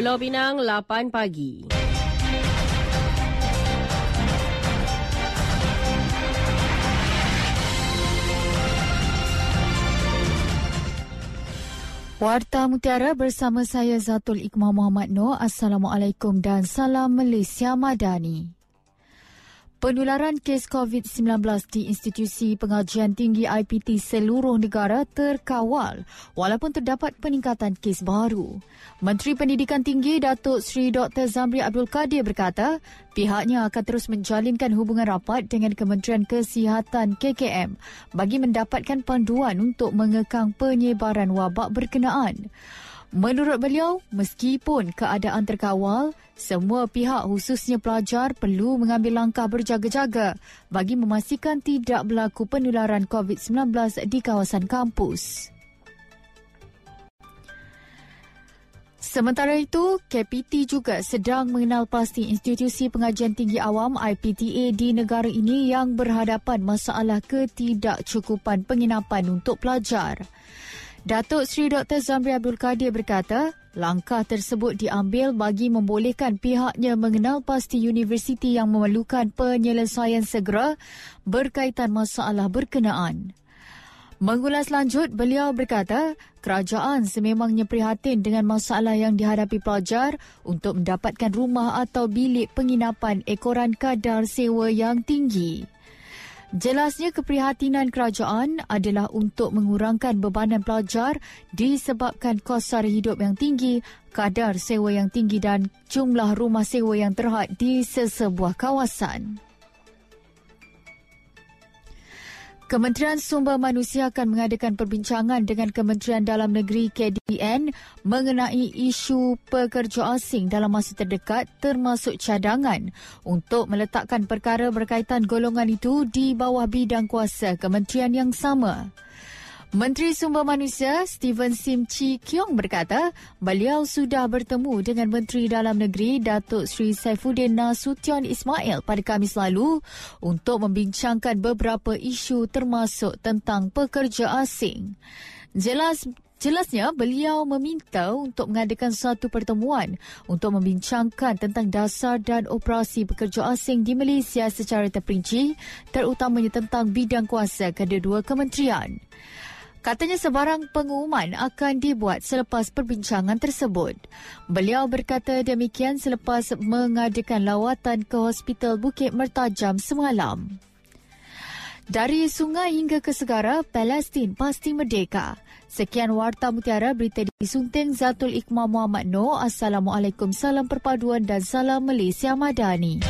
Pulau Pinang 8 pagi. Warta Mutiara bersama saya Zatul Iqmah Muhammad Noor. Assalamualaikum dan salam Malaysia Madani. Penularan kes COVID-19 di institusi pengajian tinggi IPT seluruh negara terkawal walaupun terdapat peningkatan kes baru. Menteri Pendidikan Tinggi Datuk Seri Dr. Zamri Abdul Kadir berkata pihaknya akan terus menjalinkan hubungan rapat dengan Kementerian Kesihatan KKM bagi mendapatkan panduan untuk mengekang penyebaran wabak berkenaan. Menurut beliau, meskipun keadaan terkawal, semua pihak khususnya pelajar perlu mengambil langkah berjaga-jaga bagi memastikan tidak berlaku penularan COVID-19 di kawasan kampus. Sementara itu, KPT juga sedang mengenal pasti institusi pengajian tinggi awam IPTA di negara ini yang berhadapan masalah ketidakcukupan penginapan untuk pelajar. Datuk Seri Dr. Zamri Abdul Kadir berkata, langkah tersebut diambil bagi membolehkan pihaknya mengenal pasti universiti yang memerlukan penyelesaian segera berkaitan masalah berkenaan. Mengulas lanjut, beliau berkata, kerajaan sememangnya prihatin dengan masalah yang dihadapi pelajar untuk mendapatkan rumah atau bilik penginapan ekoran kadar sewa yang tinggi. Jelasnya keprihatinan kerajaan adalah untuk mengurangkan bebanan pelajar disebabkan kos sara hidup yang tinggi, kadar sewa yang tinggi dan jumlah rumah sewa yang terhad di sesebuah kawasan. Kementerian Sumber Manusia akan mengadakan perbincangan dengan Kementerian Dalam Negeri KDN mengenai isu pekerja asing dalam masa terdekat termasuk cadangan untuk meletakkan perkara berkaitan golongan itu di bawah bidang kuasa kementerian yang sama. Menteri Sumber Manusia Steven Sim Chi Kiong berkata beliau sudah bertemu dengan Menteri Dalam Negeri Datuk Sri Saifuddin Nasution Ismail pada Kamis lalu untuk membincangkan beberapa isu termasuk tentang pekerja asing. Jelas Jelasnya, beliau meminta untuk mengadakan satu pertemuan untuk membincangkan tentang dasar dan operasi pekerja asing di Malaysia secara terperinci, terutamanya tentang bidang kuasa kedua-dua kementerian. Katanya sebarang pengumuman akan dibuat selepas perbincangan tersebut. Beliau berkata demikian selepas mengadakan lawatan ke Hospital Bukit Mertajam semalam. Dari sungai hingga ke segara, Palestin pasti merdeka. Sekian Warta Mutiara berita disunting Zatul Iqmah Muhammad Noor. Assalamualaikum, salam perpaduan dan salam Malaysia Madani.